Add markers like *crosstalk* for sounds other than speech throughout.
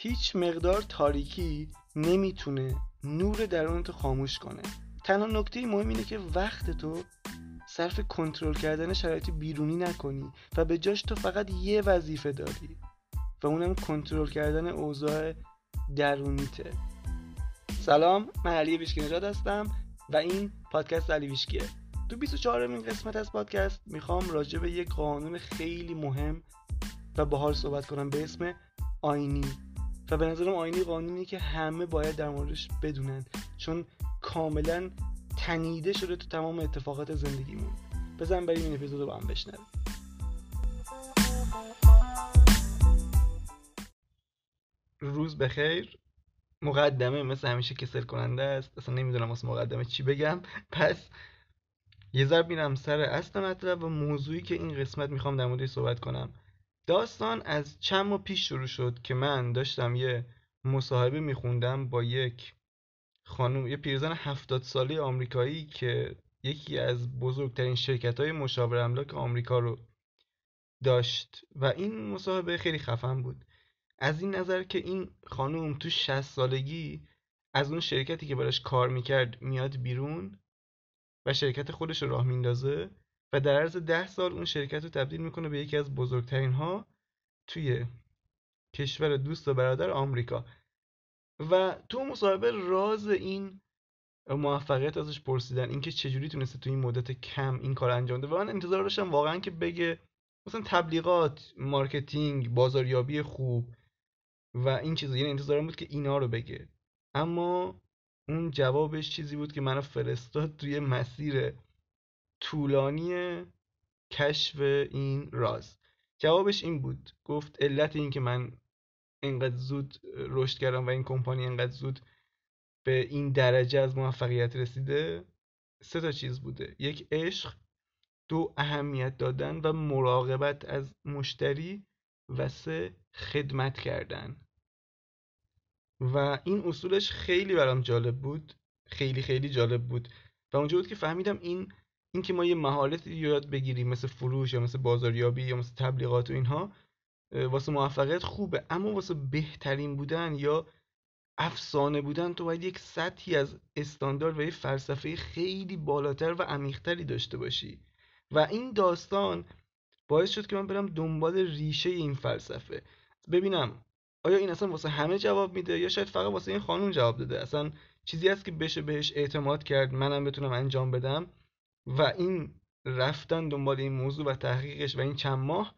هیچ مقدار تاریکی نمی‌تونه نور درونتو خاموش کنه. تنها نکته مهم اینه که وقت تو صرف کنترل کردن شرایط بیرونی نکنی و به جاش تو فقط یه وظیفه داری و اونم کنترل کردن اوضاع درونیته. سلام من علی ویشکی هستم و این پادکست علی ویشکیه تو 24 این قسمت از پادکست می‌خوام راجع به یک قانون خیلی مهم و باحال صحبت کنم به اسم آینی. و به نظرم آینی قانونی که همه باید در موردش بدونن. چون کاملا تنیده شده تو تمام اتفاقات زندگیمون. بزن بریم این اپیزود رو با هم بشنویم. روز بخیر. مقدمه مثل همیشه کسل کننده است. اصلا نمی‌دونم واسه مقدمه چی بگم. پس یه ضرب میرم سر اصل مطلب و موضوعی که این قسمت می‌خوام در موردش صحبت کنم. داستان از چند ماه پیش شروع شد که من داشتم یه مصاحبه میخوندم با یک خانم یه پیرزن هفتاد ساله آمریکایی که یکی از بزرگترین شرکت های مشاور املاک آمریکا رو داشت و این مصاحبه خیلی خفن بود. از این نظر که این خانم تو 60 سالگی از اون شرکتی که براش کار می‌کرد میاد بیرون و شرکت خودش رو راه میندازه. و در عرض ده سال اون شرکت رو تبدیل می‌کنه به یکی از بزرگترین ها توی کشور دوست و برادر آمریکا. و تو مصاحبه راز این موفقیت ازش پرسیدن اینکه چجوری تونسته تو این مدت کم این کار انجام ده و من انتظار داشتم واقعا که بگه مثلا تبلیغات marketing بازاریابی خوب و این چیزا. یعنی انتظارم بود که اینا رو بگه. اما اون جوابش چیزی بود که منو فرستاد توی مسیر طولانی کشف این راز. جوابش این بود. گفت علت این که من اینقدر زود رشد کردم و این کمپانی اینقدر زود به این درجه از موفقیت رسیده سه تا چیز بوده. یک عشق. دو اهمیت دادن و مراقبت از مشتری. و سه خدمت کردن. و این اصولش خیلی برام جالب بود. خیلی خیلی جالب بود. و اونجا بود که فهمیدم این اینکه ما یه مهارتی یاد بگیریم مثل فروش یا مثل بازاریابی یا مثل تبلیغات و اینها واسه موفقیت خوبه. اما واسه بهترین بودن یا افسانه بودن تو باید یک سطحی از استاندارد و یه فلسفه خیلی بالاتر و عمیقتری داشته باشی. و این داستان باعث شد که من برم دنبال ریشه این فلسفه. ببینم آیا این اصلا واسه همه جواب میده یا شاید فقط واسه این خانوم جواب داده؟ اصلا چیزی هست که بشه بهش اعتماد کرد منم بتونم انجام بدم؟ و این رفتن دنبال این موضوع و تحقیقش و این چند ماه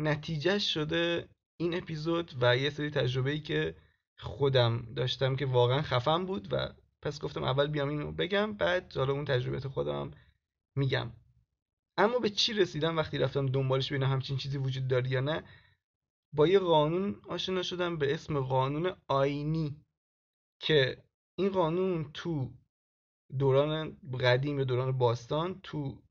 نتیجه شده این اپیزود و یه سری تجربه ای که خودم داشتم که واقعا خفن بود و پس گفتم اول بیام اینو بگم بعد حالا اون تجربه خودم میگم. اما به چی رسیدم وقتی رفتم دنبالش ببینم همچین چیزی وجود داره یا نه؟ با یه قانون آشنا شدم به اسم قانون آینی که این قانون تو دوران قدیم یا دوران باستان تو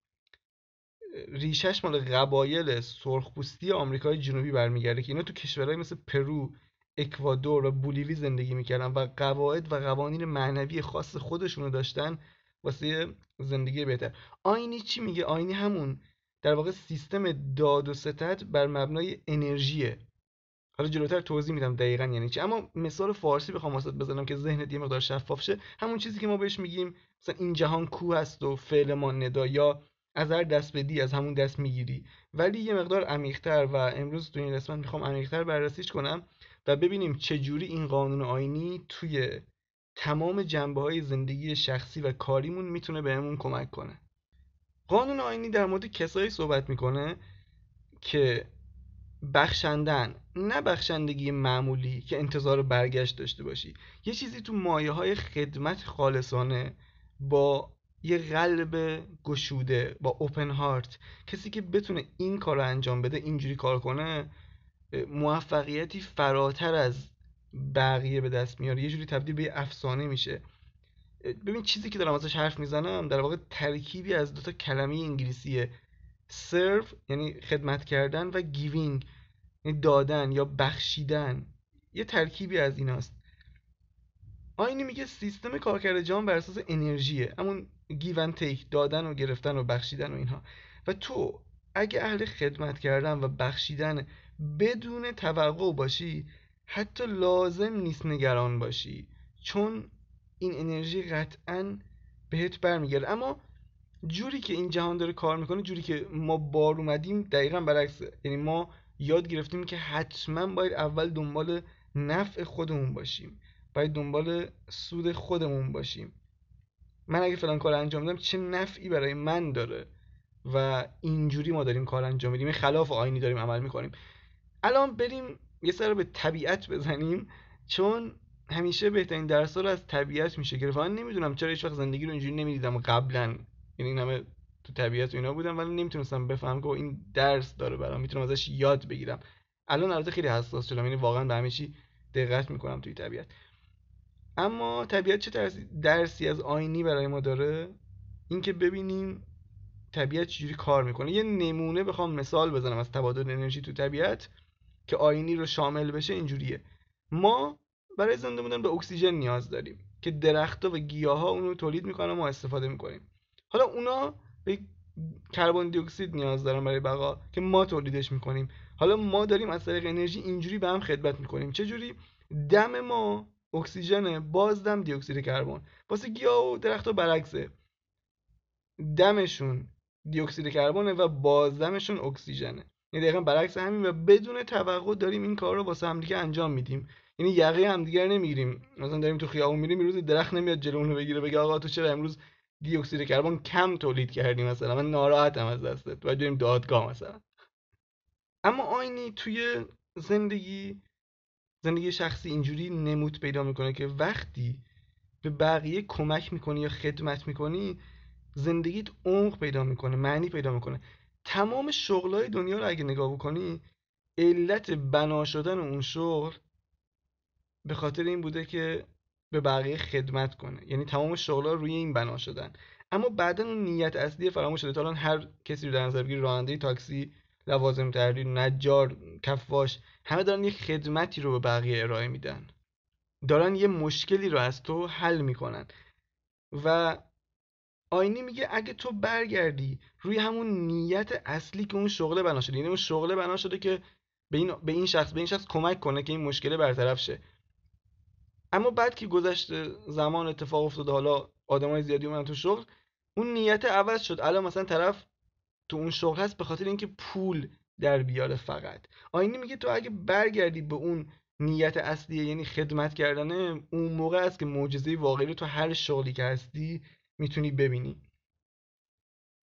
ریشش مال قبایل سرخپوستی آمریکای جنوبی برمیگرده که اینا تو کشورهای مثل پرو اکوادور و بولیوی زندگی می‌کردن و قواعد و قوانین معنوی خاص خودشونو داشتن واسه زندگی بهتر. آینی چی میگه؟ آینی همون در واقع سیستم داد و ستد بر مبنای انرژیه حالا جلوتر توضیح میدم دقیقا یعنی چی. اما مثال فارسی بخوام واسه بزنم که ذهنت یه مقدار شفاف شه. همون چیزی که ما بهش میگیم مثلا این جهان کو هست و فعل ما ندا یا از هر دست بدی از همون دست می‌گیری. ولی یه مقدار عمیقتر و امروز تو این قسمت می‌خوام عمیقتر بررسیش کنم و ببینیم چجوری این قانون آینی توی تمام جنبه های زندگی شخصی و کاریمون می‌تونه بهمون کمک کنه. قانون آینی در مورد کسایی صحبت می‌کنه که بخشندن نه بخشندگی معمولی که انتظار برگشت داشته باشی. یه چیزی تو مایه های خدمت خالصانه با یه قلب گشوده با اوپن هارت کسی که بتونه این کار رو انجام بده اینجوری کار کنه موفقیتی فراتر از بقیه به دست میاره. یه جوری تبدیل به افسانه میشه. ببین چیزی که دارم ازش حرف می‌زنم در واقع ترکیبی از دوتا کلمه انگلیسیه. سرو یعنی خدمت کردن و giving یعنی دادن یا بخشیدن. یه ترکیبی از ایناست. آینی میگه سیستم کارکرد جهان بر اساس انرژیه. همون give and take دادن و گرفتن و بخشیدن و اینها. و تو اگه اهل خدمت کردن و بخشیدن بدون توقع باشی حتی لازم نیست نگران باشی. چون این انرژی قطعا بهت برمیگرده. اما جوری که این جهان داره کار می‌کنه جوری که ما بار اومدیم دقیقا برعکسه. یعنی ما یاد گرفتیم که حتما باید اول دنبال نفع خودمون باشیم. باید دنبال سود خودمون باشیم. من اگه فلان کار انجام بدم چه نفعی برای من داره؟ و اینجوری ما داریم کار انجام میدیم. خلاف آینی داریم عمل می‌کنیم. الان بریم یه سر به طبیعت بزنیم چون همیشه بهترین درس رو از طبیعت میشه گرفت. من نمی‌دونم چرا هیچ وقت زندگی رو اینجوری نمی‌دیدم قبلا. یعنی این همه تو طبیعت اینا بودم ولی نمی‌تونستم بفهم که این درس داره برام می‌تونم ازش یاد بگیرم. الان البته خیلی حساس شدم یعنی واقعا به همه چی دقت می‌کنم توی طبیعت. اما طبیعت چه درسی از آینی برای ما داره؟ اینکه ببینیم طبیعت چجوری کار می‌کنه. یه نمونه بخوام مثال بزنم از تبادل انرژی تو طبیعت که آینی رو شامل بشه اینجوریه. ما برای زنده بودن به اکسیژن نیاز داریم که درختها و گیاها اون رو تولید می‌کنن ما استفاده می‌کنیم. حالا اونا به کربن دی اکسید نیاز دارن برای بقا که ما تولیدش می‌کنیم. حالا ما داریم از طریق انرژی اینجوری به هم خدمت می‌کنیم. چه جوری دم ما اکسیژن بازدم دی اکسید کربن. واسه گیاه و درختها برعکسه. دمشون دی اکسید کربن و بازدمشون اکسیژنه. یعنی دقیقا برعکس همین و بدون توقع داریم این کار رو واسه همدیگه انجام میدیم. یعنی یقه همدیگر نمی‌گیریم. مثلا داریم تو خیابون میریم روز درخت نمیاد جلو بگیره بگه آقا تو چرا امروز دی اکسید کربن کم تولید کردی مثلا من ناراحتم از دستت. باید بریم دادگاه مثلا. اما آینی توی زندگی زندگی شخصی اینجوری نمود پیدا می‌کنه که وقتی به بقیه کمک می‌کنی یا خدمت می‌کنی زندگیت عمق پیدا می‌کنه معنی پیدا می‌کنه. تمام شغلای دنیا رو اگه نگاه بکنی علت بنا شدن اون شغل به خاطر این بوده که به بقیه خدمت کنه. یعنی تمام شغلها روی این بنا شدن. اما بعدا اون نیت اصلی فراموش شده. تا هر کسی رو در نظر بگیری راننده تاکسی لوازم تحریر نجار کفاش همه دارن یه خدمتی رو به بقیه ارائه میدن. دارن یه مشکلی رو از تو حل می‌کنن. و آینی میگه اگه تو برگردی روی همون نیت اصلی که اون شغله بنا شده یعنی اون شغله بنا شده که به این, به این شخص به این شخص کمک کنه که این مشکل برطرف شه. اما بعد که گذشته زمان اتفاق افتاده حالا آدمای زیادی اومدن تو شغل اون نیت عوض شد. الان مثلا طرف تو اون شغل هست به خاطر اینکه پول در بیاره فقط. آینی میگه تو اگه برگردی به اون نیت اصلیه یعنی خدمت کردنه اون موقع است که معجزه واقعی رو تو هر شغلی که هستی می‌تونی ببینی.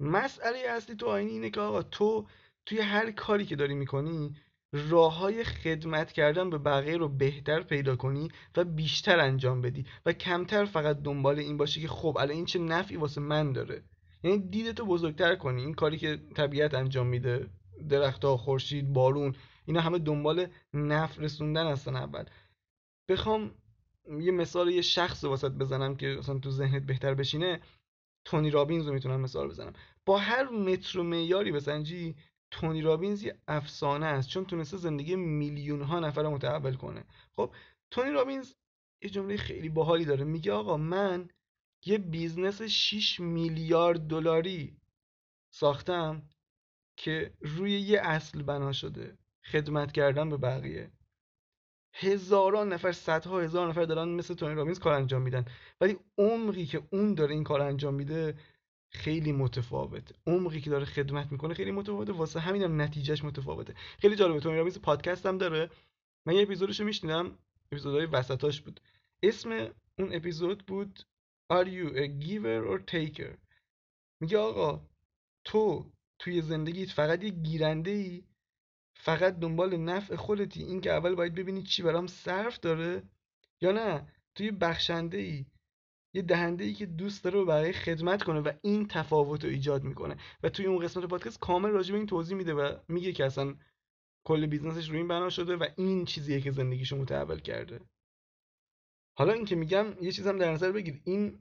مسئله اصلی تو آینی اینه که آقا تو توی هر کاری که داری می‌کنی راه های خدمت کردن به بقیه رو بهتر پیدا کنی و بیشتر انجام بدی و کمتر فقط دنبال این باشی که خب الان این چه نفعی واسه من داره؟ یعنی دیدتو بزرگتر کنی. این کاری که طبیعت انجام میده درختها خورشید بارون اینا همه دنبال نفع رسوندن هستن اول. بخوام یه مثال یه شخص واسط بزنم که اصلا تو ذهنت بهتر بشینه. تونی رابینز رو می‌تونم مثال بزنم. با هر متر و معیاری بسنجی تونی رابینز یه افسانه است چون تونسته زندگی میلیون ها نفر رو متحول کنه. خب تونی رابینز یه جمله خیلی باحالی داره. میگه آقا من یه business 6 میلیارد دلاری ساختم که روی یه اصل بنا شده خدمت کردن به بقیه. هزاران نفر صدها هزار نفر دارن مثل تونی رابینز کار انجام میدن. ولی عمقی که اون داره این کار انجام میده خیلی متفاوته. عمقی که داره خدمت می‌کنه خیلی متفاوته. واسه همینم نتیجهش متفاوته. خیلی جالبه تونی رابینز پادکست هم داره. من یه اپیزودشو میشنیدم. اپیزودهای وسطاش بود. اسم اون اپیزود بود Are you a giver or taker میگه آقا تو توی زندگیت فقط یه گیرنده ای فقط دنبال نفع خودتی. این که اول باید ببینی چی برام صرف داره یا نه. توی بخشنده ای یه دهنده ای که دوست داره برای خدمت کنه و این تفاوت رو ایجاد می‌کنه. و توی اون قسمت پادکست کامل راجع به این توضیح میده و میگه که اصلا کل business ش روی این بنا شده و این چیزیه که زندگیشو متحول کرده. حالا این که میگم یه چیزم در نظر بگیر این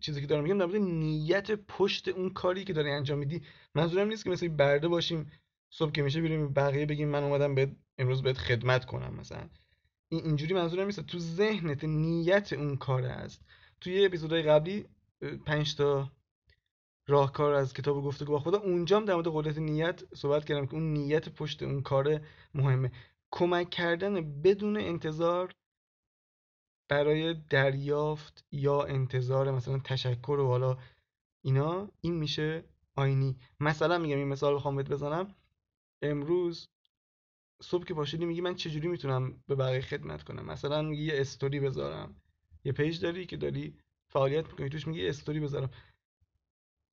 چیزی که دارم میگم در نیت پشت اون کاری که داری انجام میدی منظورم نیست که مثل برده باشیم صبح که میشه بریم بقیه بگیم من اومدم به امروز بهت خدمت کنم مثلا. این اینجوری منظورم نیست. تو ذهنت نیت اون کار هست. توی اپیزودهای قبلی پنج تا راهکار از کتاب گفتگو با خدا اونجام در مورد قدرت نیت صحبت کردم که اون نیت پشت اون کار مهمه. کمک کردن بدون انتظار برای دریافت یا انتظار مثلا تشکر و حالا اینا این میشه آینی. مثلا میگم این مثال بخوام بهت بزنم. امروز صبح که پاشدی میگی من چجوری می‌تونم به بقیه خدمت کنم؟ مثلا میگی یه استوری بذارم. یه پیج داری که داری فعالیت می‌کنی توش میگی استوری بذارم.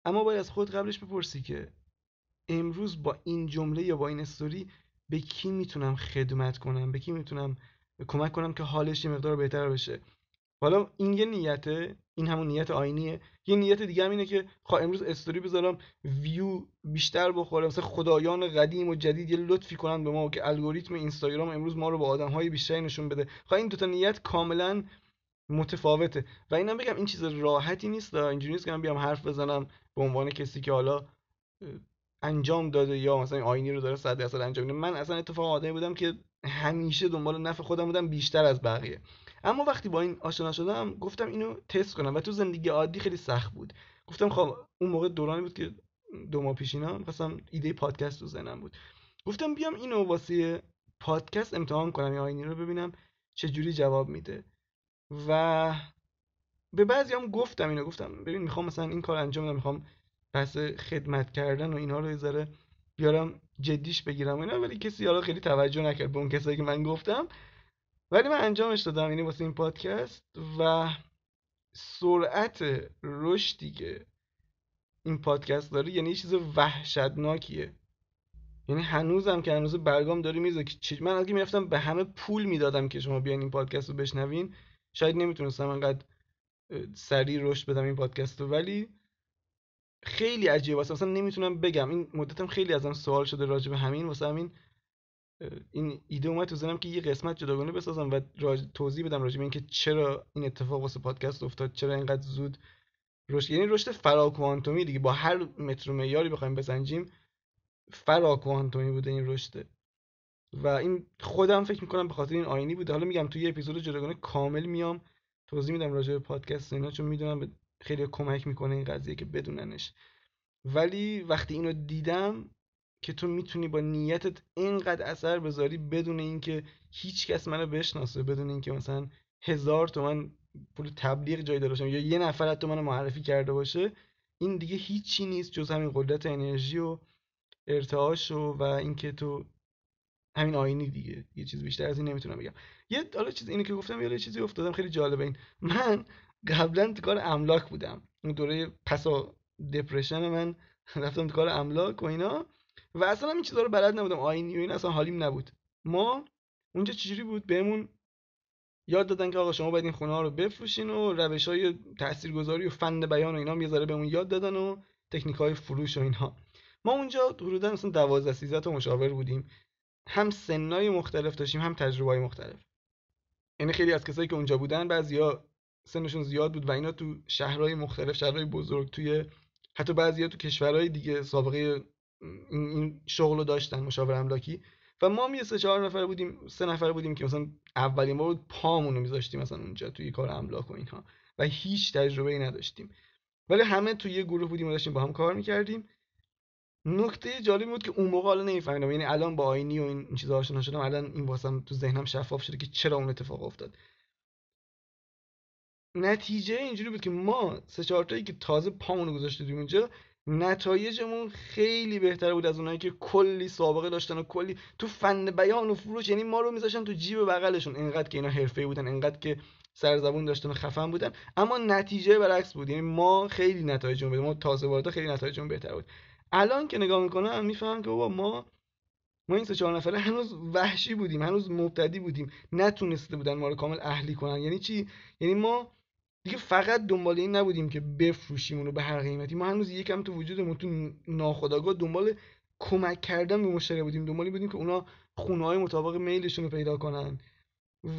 اما باید از خود قبلش بپرسی که امروز با این جمله یا با این استوری به کی می‌تونم خدمت کنم؟ به کی می‌تونم کمک کنم که حالش یه مقدار بهتر بشه؟ حالا این یه نیته این همون نیت آینیه. یه نیت دیگه هم اینه که خواه امروز استوری بذارم ویو بیشتر بخوره. مثلا خدایان قدیم و جدید یه لطفی کنن به ما که الگوریتم اینستاگرام امروز ما رو با آدم های بیشتری نشون بده. خواه این دوتا نیت کاملا متفاوته. و اینم بگم این چیز راحتی نیست اینجوری نیست که من بیام حرف بزنم به عنوان کسی که حالا انجام داده یا مثلا آینی رو داره 100 درصد انجام میده. من اصلا اتفاق آدمی بودم که همیشه دنبال نفع خودم بودم بیشتر از بقیه. اما وقتی با این آشنا شدم گفتم اینو تست کنم و تو زندگی عادی خیلی سخت بود. گفتم خب اون موقع دورانی بود که دو ماه پیش اینا می‌خواستم ایده پادکست تو ذهنم بود. گفتم بیام اینو واسه پادکست امتحان کنم این آینی رو ببینم چه جوری جواب میده. و به بعضی هم گفتم اینو گفتم ببین می‌خوام مثلا این کار انجام بدم می‌خوام پس خدمت کردن و اینها رو یه بیارم جدیش بگیرم اینا ولی کسی حالا خیلی توجه نکرد به اون کسایی که من گفتم. ولی من انجامش دادم یعنی واسه این پادکست و سرعت رشدی که این پادکست داره یعنی یه چیز وحشتناکیه. یعنی هنوزم که هنوز برگام داره میزه که من اگه می‌رفتم به همه پول می‌دادم که شما بیاین این پادکست رو بشنوین. شاید نمی‌تونستم انقدر سریع رشد بدم این پادکست رو ولی خیلی عجیبه واسه مثلا نمی‌تونم بگم. این مدتم خیلی ازم سوال شده راجع به همین. واسه همین این ایده اومد تو ذهنم که یه قسمت جداگانه بسازم و توضیح بدم راجع به اینکه چرا این اتفاق واسه پادکست افتاد چرا اینقدر زود رشد. یعنی رشد فراکوانتومی دیگه. با هر متر و معیاری بخوایم بسنجیم فراکوانتومی بوده این رشد. و این خودم فکر می‌کنم به خاطر این آینی بوده. حالا میگم توی اپیزود جداگانه کامل میام. توضیح میدم راجع به پادکست اینا چون می‌دونم خیلی کمک می‌کنه این قضیه که بدوننش. ولی وقتی اینو دیدم که تو می‌تونی با نیتت اینقدر اثر بذاری بدون اینکه هیچ کس منو بشناسه بدون اینکه مثلا هزار تومن پول تبلیغ جای داشتم یا یه نفر تو منو معرفی کرده باشه این دیگه هیچی نیست جز همین قدرت انرژی و ارتعاش و, و اینکه تو همین آینی دیگه. یه چیز بیشتر از این نمی‌تونم بگم. یه حالا چیز اینی که گفتم یه چیزی افتادم خیلی جالبه این. من قبلا تو کار املاک بودم. اون دوره پسا دپرشن من *laughs* رفتم تو کار املاک و اینا. و اصلا این چیزا رو بلد نبودم. آینی و این اصلا حالیم نبود. ما اونجا چجوری بود؟ بهمون یاد دادن که آقا شما باید این خونه ها رو بفروشین و روش های تاثیرگذاری و فن بیان و اینا هم یه بهمون یاد دادن و تکنیک های فروش و اینها. ما اونجا حدودا مثلا 12 13 تا مشاور بودیم. هم سنای مختلف داشتیم هم تجربه های مختلف. یعنی خیلی از کسایی که اونجا بودن بعضیا سنشون زیاد بود و اینا تو شهرهای مختلف شهرهای بزرگ توی حتی بعضیا تو کشورهای دیگه سابقه این شغل رو داشتن مشاور املاکی. و ما می سه چهار نفر بودیم سه نفر بودیم که مثلا اولین بار بود پامون رو میذاشتیم مثلا اونجا توی کار املاک و اینها. و هیچ تجربه ای نداشتیم. ولی همه توی یه گروه بودیم و داشتیم با هم کار می‌کردیم. نکته جالبی بود که اون موقع حالا نمیفهمیدم. یعنی الان با آینی و این چیزا آشنا شدم الان این واسم تو ذهنم شفاف شده که چرا اون اتفاق افتاد. نتیجه اینجوری بود که ما سه چهار تایی که تازه پامونو گذاشته اونجا نتایجمون خیلی بهتر بود از اونایی که کلی سابقه داشتن و کلی تو فن بیان و فروش یعنی ما رو میذاشتن تو جیب بغلشون. اینقدر که اینا حرفه‌ای بودن اینقدر که سرزبون داشتن و خفن بودن. اما نتیجه برعکس بود. یعنی ما خیلی نتایجمون بهتر ما تازه وارد خیلی نتایجمون بهتر بود. الان که نگاه می‌کنم می‌فهمم که بابا ما ما این سه چهار نفره هنوز وحشی بودیم هنوز مبتدی بودیم. نتونسته بودن ما رو کامل اهلی کنن. یعنی چی؟ یعنی ما دیگه فقط دنبال این نبودیم که بفروشیم اونو به هر قیمتی. ما هنوز یکم تو وجودمون تو ناخداگاه دنبال کمک کردن به مشتری بودیم. دنبالی بودیم که اونا خونه های مطابق میلشون رو پیدا کنن.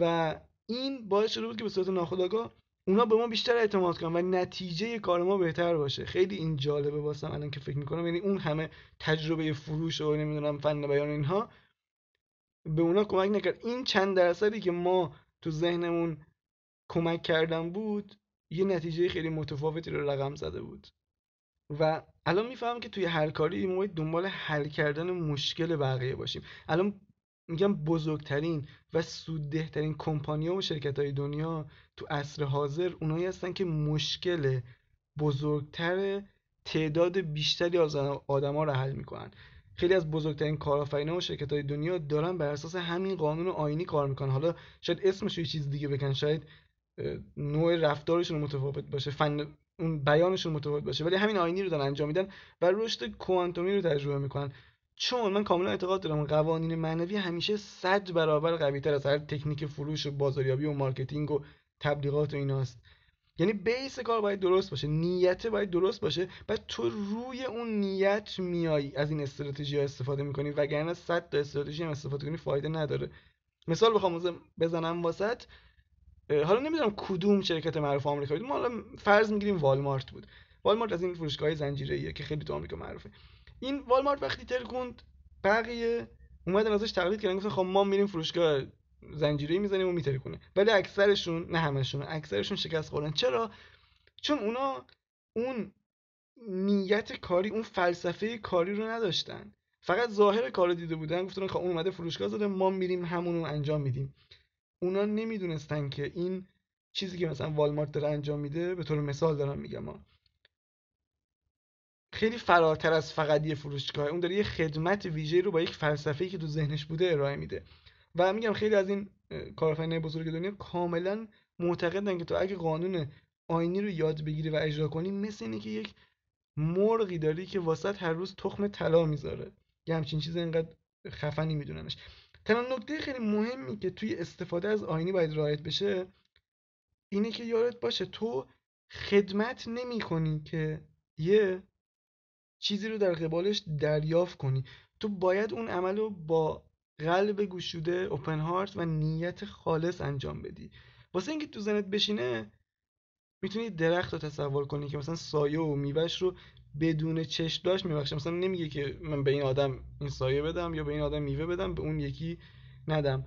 و این باعث شده بود که به صورت ناخداگاه اونا به ما بیشتر اعتماد کنن و نتیجه کار ما بهتر باشه. خیلی این جالبه واسم الان که فکر می‌کنم. یعنی اون همه تجربه فروش و نمی‌دونم فن بیان اینها به اونا کمک نکرد. این چند درصدی که ما تو ذهنمون کمک کردن بود یه نتیجه خیلی متفاوتی رو رقم زده بود. و الان می‌فهمم که توی هر کاری ما دنبال حل کردن مشکل بقیه باشیم. الان میگم بزرگترین و سوددهترین کمپانیا و شرکت های دنیا تو عصر حاضر اونایی هستن که مشکل بزرگتر تعداد بیشتری از آدما رو حل می‌کنن. خیلی از بزرگترین کارآفرینا و شرکت های دنیا دارن بر اساس همین قانون آینی کار می‌کنن. حالا شاید اسمش یه چیز دیگه بکن شاید نوع رفتارشون متفاوت باشه فن اون بیانشون متفاوت باشه ولی همین آینی رو دارن انجام میدن و رشد کوانتومی رو تجربه می‌کنن. چون من کاملا اعتقاد دارم قوانین معنوی همیشه صد برابر قوی تر از هر تکنیک فروش و بازاریابی و marketing و تبلیغات و ایناست. یعنی base کار باید درست باشه نیت باید درست باشه بعد تو روی اون نیت میای از این استراتژی ها استفاده می‌کنی وگرنه صد تا استراتژی هم استفاده کنی فایده نداره. مثال بخوام بزنم واست حالا نمی‌دونم کدوم شرکت معروف آمریکایی ما حالا فرض می‌گیریم والمارت بود. والمارت از این فروشگاه زنجیره که خیلی تو آمریکا معروفه. این والمارت وقتی ترکوند بقیه اومدن ازش تقلید کردن گفتن خب ما میریم فروشگاه زنجیره می‌زنیم و میترکونه ولی اکثرشون نه همشون اکثرشون شکست خوردن. چرا؟ چون اونا اون نیت کاری اون فلسفه کاری رو نداشتن. فقط ظاهر کار دیده بودن گفتن خب اون اومده فروشگاه زده ما میریم همون رو انجام میدیم. اونا نمی‌دونستن که این چیزی که مثلا والمارت داره انجام میده به طور مثال دارم میگم ما خیلی فراتر از فقط یه فروشگاه. اون داره یه خدمت ویژه رو با یک فلسفه‌ای که تو ذهنش بوده ارائه میده. و میگم خیلی از این کارآفرینای بزرگ دنیا کاملا معتقدن که تو اگه قانون آینی رو یاد بگیری و اجرا کنی مثل اینه که یک مرغی داری که واسط هر روز تخم طلا می‌ذاره. یه همچین چیز اینقدر خفنی میدوننش تنها نکته خیلی مهمی که توی استفاده از آینی باید رعایت بشه اینه که یادت باشه تو خدمت نمی کنی که یه چیزی رو در قبالش دریافت کنی. تو باید اون عمل رو با قلب گشوده اوپن هارت و نیت خالص انجام بدی. واسه اینکه تو زنت بشینه می‌تونی درخت رو تصور کنی که مثلا سایه و میوهش رو بدون چشم داشت میبخشه. مثلا نمیگه که من به این آدم این سایه بدم یا به این آدم میوه بدم به اون یکی ندم.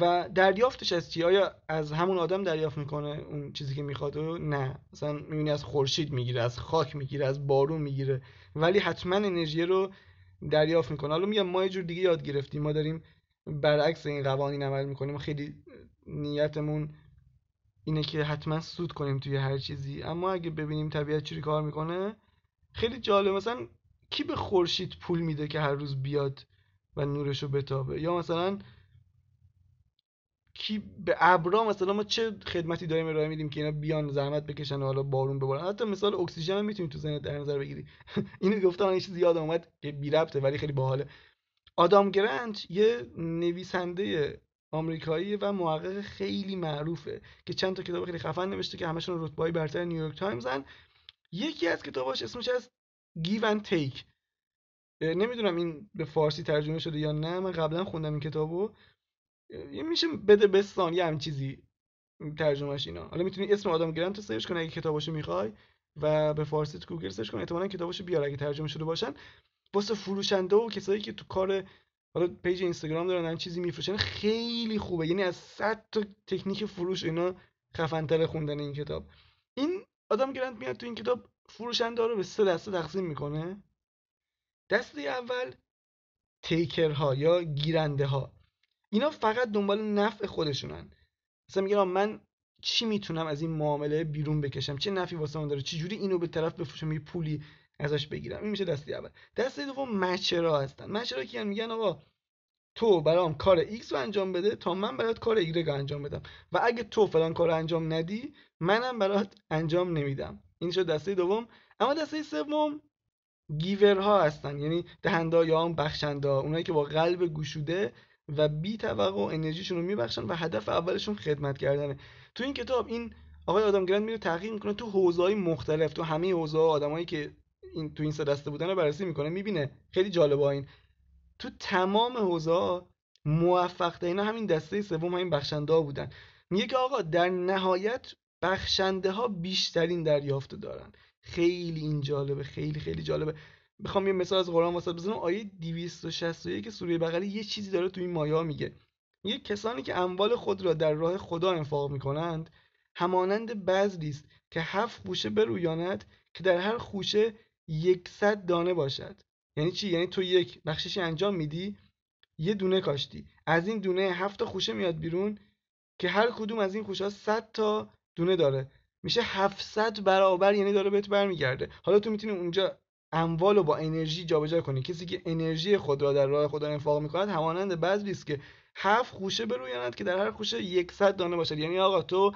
و دریافتش از چی؟ آیا از همون آدم دریافت می‌کنه اون چیزی که می‌خواد؟ نه. مثلا می‌بینی از خورشید می‌گیره از خاک می‌گیره از بارون می‌گیره. ولی حتما انرژی رو دریافت می‌کنه. حالا میگم ما یه جور دیگه یاد گرفتیم. ما داریم برعکس این قوانین عمل می‌کنیم خیلی نیتمون اینه که حتما سود کنیم توی هر چیزی. اما اگه ببینیم طبیعت چوری کار می‌کنه خیلی جالب مثلا کی به خورشید پول میده که هر روز بیاد و نورشو بتابه؟ یا مثلا کی به ابرا مثلا ما چه خدمتی داریم ارائه میدیم که اینا بیان زحمت بکشن و حالا بارون ببارن حتی مثال اکسیژن هم می‌تونی تو ذهنت در نظر بگیری. *laughs* اینو گفتم این چیز یادم اومد که بی ربطه ولی خیلی باحاله. آدام گرنت یه نویسنده آمریکایی و محقق خیلی معروفه که چند تا کتاب خیلی خفن نوشته که همشون رتبه‌های برتر نیویورک تایمزن یکی از کتاباش اسمش هست Give and Take نمی‌دونم این به فارسی ترجمه شده یا نه من قبلا خوندم این کتابو. میشه بده بستان یه هم چیزی ترجمهش اینا. حالا می‌تونی اسم آدام گرنت رو search کنی اگه کتاباشو می‌خوای و به فارسی تو گوگل search کن احتمالاً کتاباشو بیاره اگه ترجمه شده باشن. واسه فروشنده و کسایی که تو کار حالا page اینستاگرام دارن چیزی میفروشن خیلی خوبه. یعنی از 100 تا تکنیک فروش اینا خفنتر خوندن این کتاب. این آدم گرانت میاد تو این کتاب فروشنده رو به سه دسته تقسیم می‌کنه. دسته اول تیکرها یا گیرنده ها اینا فقط دنبال نفع خودشونن. مثلا میگن من چی می‌تونم از این معامله بیرون بکشم؟ چه نفعی واسه من داره؟ چه جوری اینو به طرف بفروشم؟ یه پولی ازش بگیرم؟ این میشه دسته اول. دسته دوم مچرا هستن. مچرا که میگن آقا تو برام کار X رو انجام بده تا من برات کار Y رو انجام بدم. و اگه تو فلان کار انجام ندی منم برات انجام نمیدم. این شد دسته دوم. اما دسته سوم گیورها هستن. یعنی دهنده یا هم بخشنده اونایی که با قلب گشوده و بی توقع انرژیشون رو میبخشن و هدف اولشون خدمت کردنه. تو این کتاب این آقای آدم گرند میره تحقیق می‌کنه تو حوزه‌های مختلف تو همه حوزه آدمایی که این تو این سه دسته بودن رو بررسی می‌کنه می‌بینه. خیلی جالبه این. تو تمام حوزه موفق اینا همین دسته سوم همین بخشنده ها بودن. میگه که آقا در نهایت بخشنده ها بیشترین دریافت دارن. خیلی این جالبه خیلی خیلی جالبه. بخوام یه مثال از قرآن واسه بزنم. آیه 261 سوره بقره یه چیزی داره تو این مایا میگه. میگه کسانی که اموال خود را در راه خدا انفاق می‌کنند همانند بذری است که هفت خوشه برویاند که در هر خوشه یکصد دانه باشد. یعنی چی؟ یعنی تو یک بخششی انجام میدی یه دونه کاشتی. از این دونه هفت خوشه میاد بیرون که هر کدوم از این خوشه ها 100 تا دونه داره. میشه 700 برابر یعنی داره بهت برمیگرده. حالا تو می‌تونی اونجا اموال رو با انرژی جابجا کنی. کسی که انرژی خود را در راه خدا انفاق می‌کند همانند بعضی است که هفت خوشه برویاند که در هر خوشه 100 دانه باشد. یعنی آقا تو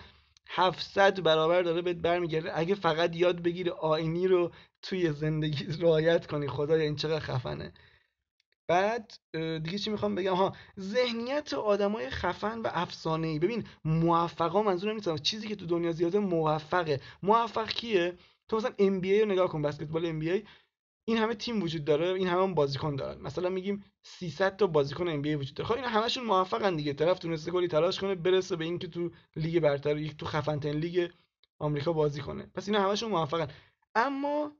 700 برابر داره بهت برمیگرده. اگه فقط یاد بگیری آینی رو توی زندگی رعایت کنی خدا این چقدر خفنه. بعد دیگه چی می‌خوام بگم؟ ها ذهنیت آدمای خفن و افسانه ای ببین موفقا منظورم نیست. چیزی که تو دنیا زیاده موفقه. موفق کیه؟ تو مثلا NBA رو نگاه کن بسکتبال NBA این همه تیم وجود داره این همه بازیکن دارن. مثلا میگیم 300 تا بازیکن NBA وجود داره. خب اینا همشون موفقن دیگه. طرف تونسته کلی تلاش کنه برسه به اینکه تو لیگ برتر یک تو خفن ترین لیگ آمریکا بازی کنه. پس اینا همشون موفقن. اما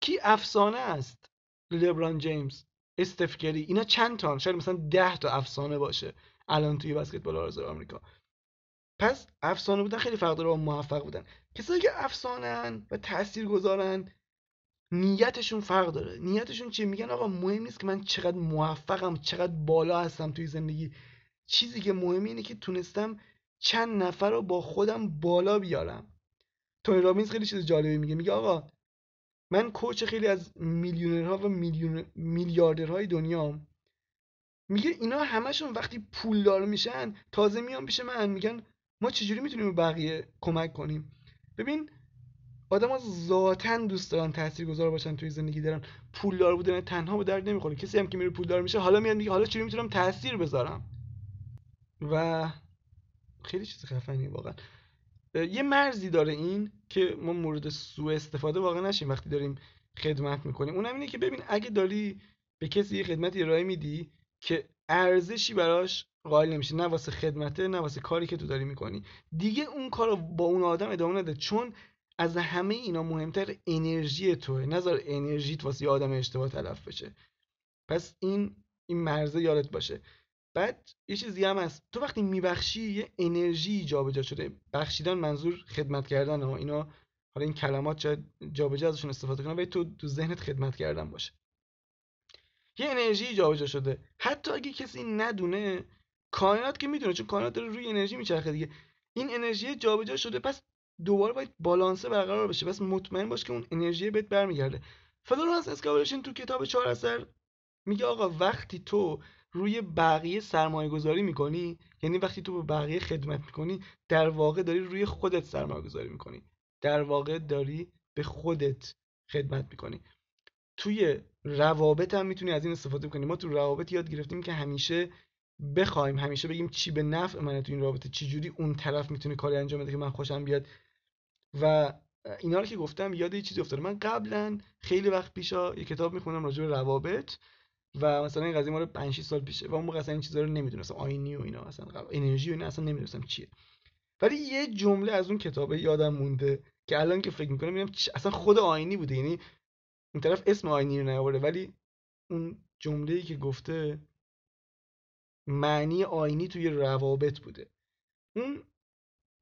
کی افسانه است؟ لبران جیمز استفکری اینا چند تا شاید مثلا 10 تا افسانه باشه الان توی بسکتبال آرزو آمریکا. پس افسانه بودن خیلی فرق داره با موفق بودن. کسایی که افسانه و تأثیر گذارن نیتشون فرق داره. نیتشون چیه میگن آقا مهم نیست که من چقدر موفقم چقدر بالا هستم توی زندگی. چیزی که مهمه اینه که تونستم چند نفر رو با خودم بالا بیارم. تونی رابینز خیلی چیز جالبی میگه. میگه آقا من کوچ خیلی از میلیونرها و میلیون میلیاردرهای دنیا میگه اینا همشون وقتی پولدار میشن تازه میان پیش من. میگن ما چجوری می‌تونیم به بقیه کمک کنیم؟ ببین آدم ها ذاتا دوست دارن تاثیرگذار باشن توی زندگی دارن پولدار بودن تنها به درد نمی‌خوره. کسی هم که میره پولدار میشه حالا میاد میگه حالا چجوری می‌تونم تاثیر بذارم؟ و خیلی چیز خفنی واقعا. یه مرزی داره این که ما مورد سوء استفاده واقعا نشیم وقتی داریم خدمت می‌کنیم. اونم اینه که ببین اگه داری به کسی یه خدمتی ارائه میدی که ارزشی براش قائل نمیشه نه واسه خدمته نه واسه کاری که تو داری می‌کنی دیگه اون کار رو با اون آدم ادامه نده. چون از همه اینا مهمتر انرژی توه. نظر انرژیت واسه آدم اشتباه تلف بشه. پس این این مرزه یادت باشه. بعد یه چیزی هم هست. تو وقتی میبخشی یه انرژی جابجا شده. بخشیدن منظور خدمت کردن ها. اینا حالا این کلمات شاید جابجا ازشون استفاده کنن ولی تو تو ذهنت خدمت کردن باشه. یه انرژی جابجا شده. حتی اگه کسی ندونه کائنات که می‌دونه چون کائنات داره روی انرژی میچرخه دیگه. این انرژی جابجا شده. پس دوباره باید بالانسه برقرار بشه. پس مطمئن باش که اون انرژی بهت برمیگرده. فلورانس اسکابلشن تو کتاب چهار اثر میگه آقا وقتی تو روی بقیه سرمایه گذاری می‌کنی یعنی وقتی تو به بقیه خدمت می‌کنی در واقع داری روی خودت سرمایه گذاری می‌کنی. در واقع داری به خودت خدمت می‌کنی. توی روابط هم می‌تونی از این استفاده کنی. ما تو روابط یاد گرفتیم که همیشه بخوایم همیشه بگیم چی به نفع منه تو این رابطه. چی جوری اون طرف می‌تونه کاری انجام بده که من خوشم بیاد؟ و اینا رو که گفتم یاد یه چیزی افتاده. من قبلا خیلی وقت پیشا یه کتاب می‌خونم راجع به روابط و مثلا این قضیه ما رو 5 سال پیشه و اون موقع اصلا این چیزا رو نمی‌دونستم. آینی و اینا اصلا انرژی و اینا اصلا نمی‌دونستم چیه. ولی یه جمله از اون کتابه یادم مونده که الان که فکر می‌کنم می‌بینم اصلا خود آینی بوده. یعنی این طرف اسم آینی رو نیاورده ولی اون جمله که گفته معنی آینی توی روابط بوده. اون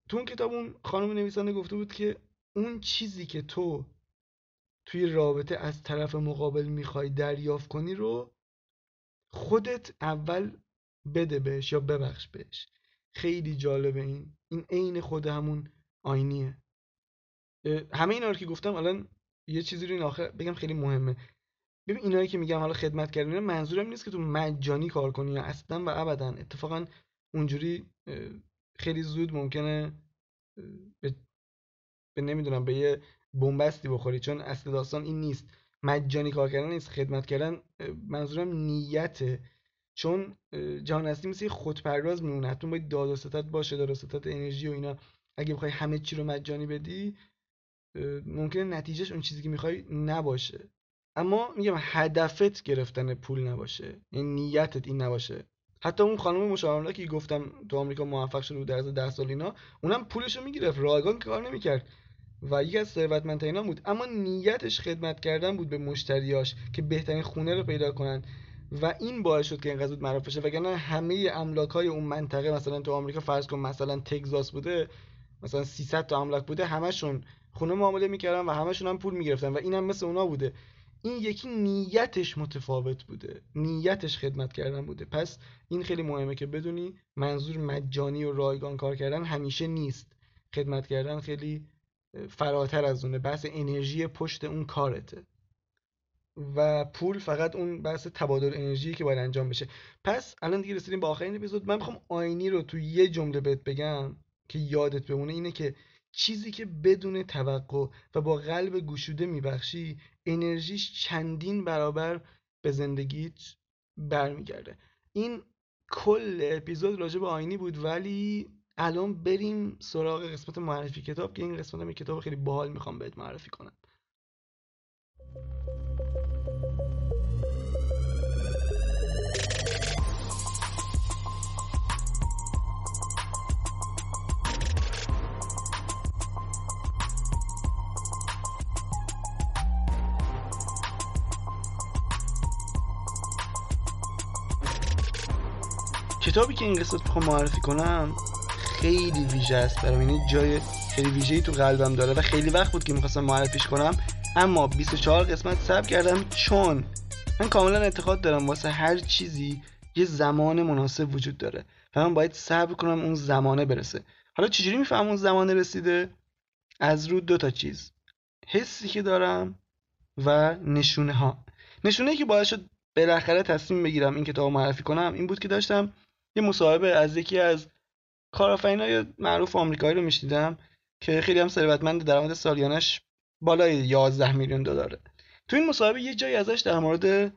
تو اون کتاب اون خانم نویسنده گفته بود که اون چیزی که تو توی رابطه از طرف مقابل می‌خوای دریافت کنی رو خودت اول بده بهش یا ببخش بهش. خیلی جالبه این. این عین خود همون آینیه. همه اینا رو که گفتم الان یه چیزی رو این آخر بگم خیلی مهمه. ببین اینایی که میگم حالا خدمت کردن منظورم نیست که تو مجانی کار کنی یا اصلا و ابدا. اتفاقا اونجوری خیلی زود ممکنه به, به نمی‌دونم به یه بنبستی بخوری چون اصل داستان این نیست. مجانی کار کردن نیست خدمت کردن منظورم نیته. چون جهان هستی مثل خودپرداز میمونه. حتما باید داد و ستت باشه داد و ستت انرژی و اینا. اگه بخوای همه چی رو مجانی بدی ممکنه نتیجهش اون چیزی که می‌خوای نباشه. اما میگم هدفت گرفتن پول نباشه. یعنی نیتت این نباشه. حتی اون خانم مشاوره که گفتم تو آمریکا موفق شده بود در از 10 سال اینا اونم پولشو می‌گرفت. رایگان کار نمی‌کرد. و یکی از ثروتمندترین بود. اما نیتش خدمت کردن بود به مشتریاش که بهترین خونه رو پیدا کنن. و این باعث شد که اینقدر زود معروف بشه. وگرنه همه املاک های اون منطقه مثلا تو آمریکا فرض کن مثلا تگزاس بوده مثلا 300 تا املاک بوده همشون خونه معامله می‌کردن و همشون هم پول می‌گرفتن. و اینم مثل اونا بوده. این یکی نیتش متفاوت بوده. نیتش خدمت کردن بوده. پس این خیلی مهمه که بدونی منظور مجانی و رایگان کار کردن همیشه نیست. خدمت کردن خیلی فراتر از اونه. بحث انرژی پشت اون کارته. و پول فقط اون بحث تبادل انرژی که باید انجام بشه. پس الان دیگه رسیدیم به آخرین اپیزود. من می‌خوام آینی رو تو یه جمله بهت بگم که یادت بمونه. اینه که چیزی که بدون توقع و با قلب گشوده میبخشی انرژیش چندین برابر به زندگیت برمیگرده. این کل اپیزود راجع به آینی بود ولی الان بریم سراغ قسمت معرفی کتاب که این قسمت هم کتاب خیلی باحال می‌خوام بهت معرفی کنم. کتابی که این قسمت می‌خوام معرفی کنم خیلی ویژه است برام. یعنی جای خیلی ویژه‌ای تو قلبم داره و خیلی وقت بود که می‌خواستم معرفیش کنم. اما 24 قسمت صبر کردم چون من کاملا اعتقاد دارم واسه هر چیزی یه زمان مناسب وجود داره و من باید صبر کنم اون زمانه برسه. حالا چجوری میفهم اون زمانه رسیده؟ از رو دو تا چیز. حسی که دارم و نشونه ها نشونه که باعث شد بالاخره تصمیم بگیرم این کتاب معرفی کنم این بود که داشتم یه مصاحبه از یکی از کارآفرینای معروف آمریکایی رو میشنیدم که خیلی هم ثروتمند درآمد سالیانش بالای 11 میلیون دلاره. تو این مصاحبه یه جایی ازش در مورد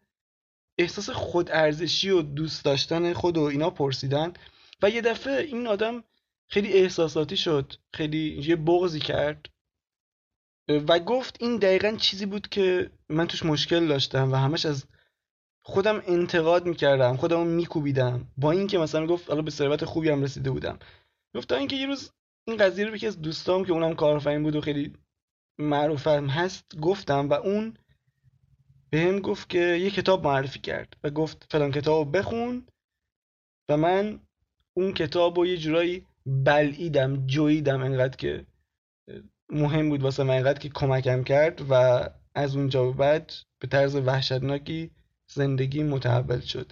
احساس خودارزشی و دوست داشتن خود و اینا پرسیدن و یه دفعه این آدم خیلی احساساتی شد خیلی یه بغضی کرد و گفت این دقیقا چیزی بود که من توش مشکل داشتم و همش از خودم انتقاد می‌کردم خودم میکوبیدم. با اینکه مثلا گفت حالا به ثروت خوبی هم رسیده بودم. گفت تا اینکه یه روز این قضیه رو به از دوستام که اونم کارآفرین بود و خیلی معروفم هست گفتم و اون به هم گفت که یه کتاب معرفی کرد و گفت فلان کتاب بخون و من اون کتاب رو یه جورایی بلعیدم جویدم انقدر که مهم بود واسه من انقدر که کمکم کرد و از اونجا به بعد به طرز وحشتناکی زندگی متحول شد.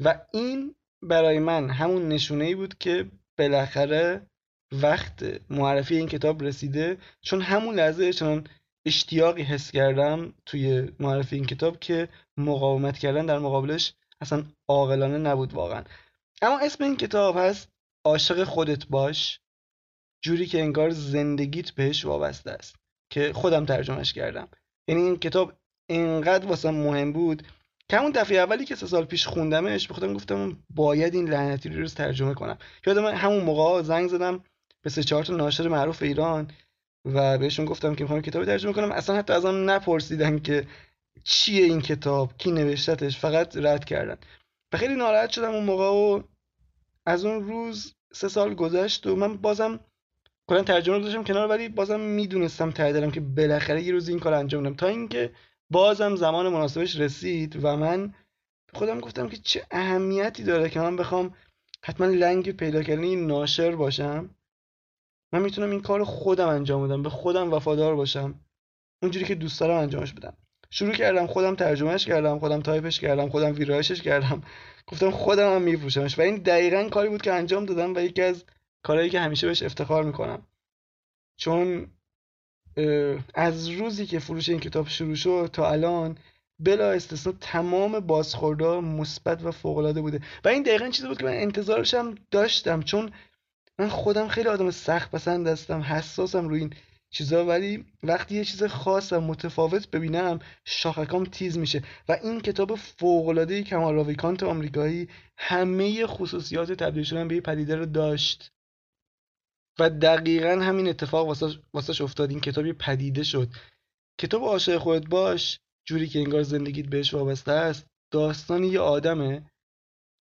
و این برای من همون نشونه ای بود که بالاخره وقت معرفی این کتاب رسیده. چون همون لحظه چون اشتیاقی حس کردم توی معرفی این کتاب که مقاومت کردن در مقابلش اصلا عاقلانه نبود واقعا. اما اسم این کتاب هست عاشق خودت باش جوری که انگار زندگیت بهش وابسته است که خودم ترجمهش کردم. یعنی این کتاب اینقدر واسه مهم بود که همون دفعه اولی که سه سال پیش خوندمش به خودم گفتم باید این لعنتی رو ترجمه کنم. یادم همون موقع زنگ زدم به سه چهار تا ناشر معروف ایران و بهشون گفتم که می‌خوام کتاب ترجمه کنم. اصلا حتی ازم نپرسیدن که چیه این کتاب کی نوشتتش فقط رد کردن. و خیلی ناراحت شدم اون موقع و از اون روز سه سال گذشت و من بازم کلا ترجمه رو داشتم کنار ولی بازم می‌دونستم ته که بالاخره یه روز این کار انجام بدم. تا اینکه بازم زمان مناسبش رسید و من خودم گفتم که چه اهمیتی داره که من بخوام حتما لنگ پیدا کردن ناشر باشم. من می‌تونم این کار خودم انجام بدم به خودم وفادار باشم. اونجوری که دوست دارم انجامش بدم. شروع کردم خودم ترجمهش کردم خودم تایپش کردم خودم ویرایشش کردم. گفتم خودم هم میفروشمش. و این دقیقا کاری بود که انجام دادم و یکی از کارهایی که همیشه بهش افتخار می‌کنم. چون از روزی که فروش این کتاب شروع شد تا الان بلا استثنا تمام بازخوردها مثبت و فوق العاده بوده. و این دقیقا چیزی بود که من انتظارشم داشتم چون من خودم خیلی آدم سخت پسند هستم حساسم روی این چیزا ولی وقتی یه چیز خاص و متفاوت ببینم شاخکام تیز میشه. و این کتاب فوق العاده کمال راویکانت آمریکایی همه خصوصیات تبدیل شدن به پدیده رو داشت. و دقیقا همین اتفاق واسه افتاد. این کتابی پدیده شد. کتاب عاشق خودت باش جوری که انگار زندگیت بهش وابسته است. داستان یه آدمه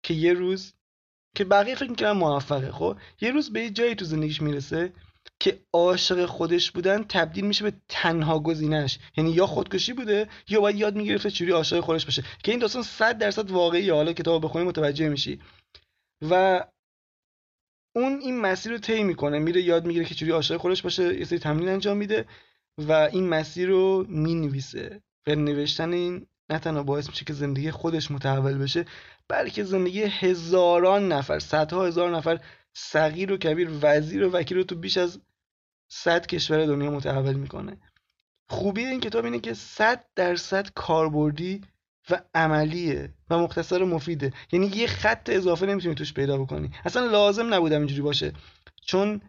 که یه روز که بقیه فکر می‌کنن موفقه خب؟ یه روز به یه جایی تو زندگیش می‌رسه که عاشق خودش بودن تبدیل میشه به تنها گزینش یعنی یا خودکشی بوده یا باید یاد می‌گرفته چوری عاشق خودش باشه. که این داستان 100 درصد واقعیه. حالا کتاب بخونی متوجه میشی. و اون این مسیر رو طی می‌کنه. میره یاد می‌گیره که چوری عاشق خودش باشه یه سری تمرین انجام میده و این مسیر رو می‌نویسه. و نوشتن این نه تنها باعث میشه که زندگی خودش متحول بشه بلکه زندگی هزاران نفر صدها هزار نفر صغیر و کبیر وزیر و وکیل رو تو بیش از صد کشور دنیا متحول می‌کنه. خوبی این کتاب اینه که صد درصد کاربردی و عملیه و مختصر و مفیده. یعنی یه خط اضافه نمی‌تونی توش پیدا بکنی. اصلا لازم نبودم اینجوری باشه. چون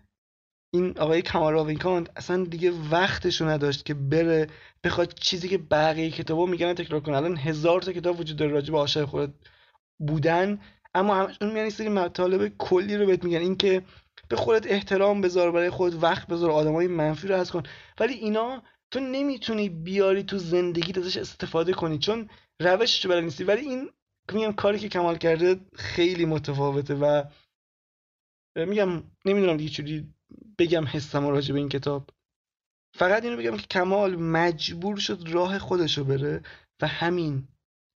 این آقای کمال راویکانت اصلا دیگه وقتشو نداشت که بره بخواد چیزی که بقیه کتابا میگن تکرار کنه. الان هزار تا کتاب وجود داره راجع به عاشق خود بودن. اما همشون میان سری مطالب کلی رو بهت میگن. اینکه به خودت احترام بذار برای خود وقت بذار آدمای منفی رو از کن. ولی اینا تو نمی‌تونی بیاری تو زندگی ازش استفاده کنی چون روشش برای نیستی. ولی این میگم کاری که کمال کرده خیلی متفاوته و میگم نمی‌دونم دیگه چوری بگم حسم راجع به این کتاب. فقط اینو بگم که کمال مجبور شد راه خودشو بره و همین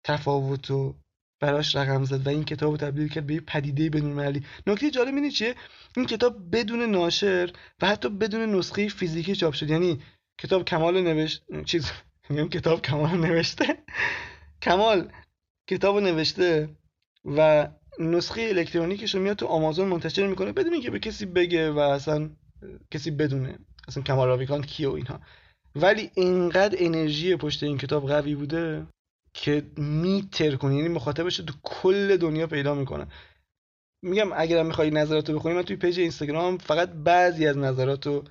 تفاوتو براش رقم زد و این کتاب رو تبدیل کرد به یه پدیده محلی. نکته جالب اینه چیه؟ این کتاب بدون ناشر و حتی بدون نسخه فیزیکی چاپ شد. یعنی کتاب کمال نوشت چیز میگم کتاب کمال نوشته. کمال کتاب نوشته و نسخه الکترونیکش رو میاد تو آمازون منتشر می‌کنه بدون اینکه به کسی بگه و اصلا کسی بدونه اصلا کمال راویکانت کیه و اینها. ولی اینقدر انرژی پشت این کتاب قوی بوده که می‌ترکونه یعنی مخاطبش تو کل دنیا پیدا می‌کنه. میگم اگرم می‌خوای نظراتو بخونی من توی page اینستاگرام فقط بعضی از نظراتو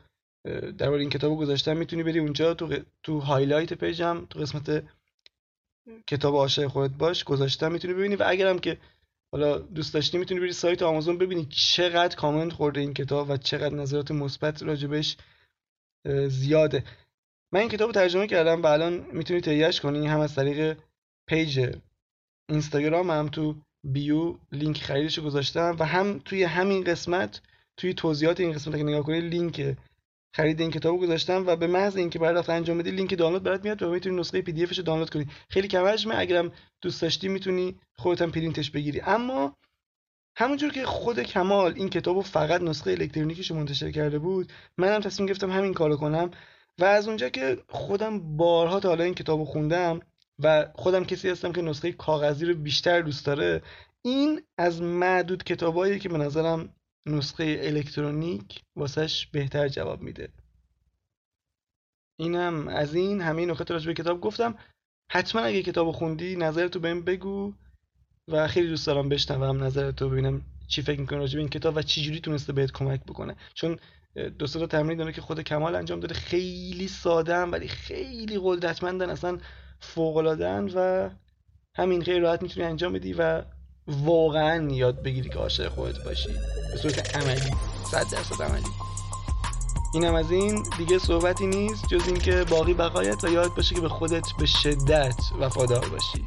درباره این کتابو گذاشتم می‌تونی بری اونجا تو تو highlight page م تو قسمت کتاب عاشق خودت باش گذاشتم می‌تونی ببینی. و اگرم که حالا دوست داشتی می‌تونی بری سایت آمازون ببینی چقدر کامنت خورده این کتاب و چقدر نظرات مثبت راجبش زیاده. من این کتاب ترجمه کردم و الان می‌تونی تهیهش کنی. هم از طریق page اینستاگرام هم تو bio لینک خریدش گذاشتم. و هم توی همین قسمت توی توضیحات این قسمت که نگاه کنی لینک خرید این کتابو گذاشتم و به محض اینکه پرداخت انجام بدی لینک دانلود برات میاد و می‌تونی نسخه PDF ش رو دانلود کنی. خیلی کم حجمه اگرم دوست داشتی می‌تونی خودت هم پرینتش بگیری. اما همونجور که خود کمال این کتابو فقط نسخه الکترونیکیش منتشر کرده بود منم تصمیم گرفتم همین کارو کنم و از اونجا که خودم بارها تا حالا این کتابو خوندم و خودم کسی هستم که نسخه کاغذی رو بیشتر دوست داره این از معدود کتابایی که به نظرم نسخه الکترونیک واسش بهتر جواب میده. اینم از این همه نکات راجع به کتاب گفتم. حتما اگه کتاب خوندی نظرتو بهم بگو و خیلی دوست دارم بشنوم نظرتو ببینم چی فکر می‌کنی راجع به این کتاب و چی جوری تونسته بهت کمک بکنه. چون دو تا تمرین داره که خود کمال انجام داده خیلی ساده ولی خیلی قدرتمندن اصلا فوق و همین خیلی راحت می‌تونی انجام بدی و واقعا یاد بگیری که عاشق خودت باشی. به صورت عملی. صد درصد عملی. اینم از این. دیگه صحبتی نیست جز اینکه باقی بقایت و یاد باشه که به خودت به شدت وفادار باشی.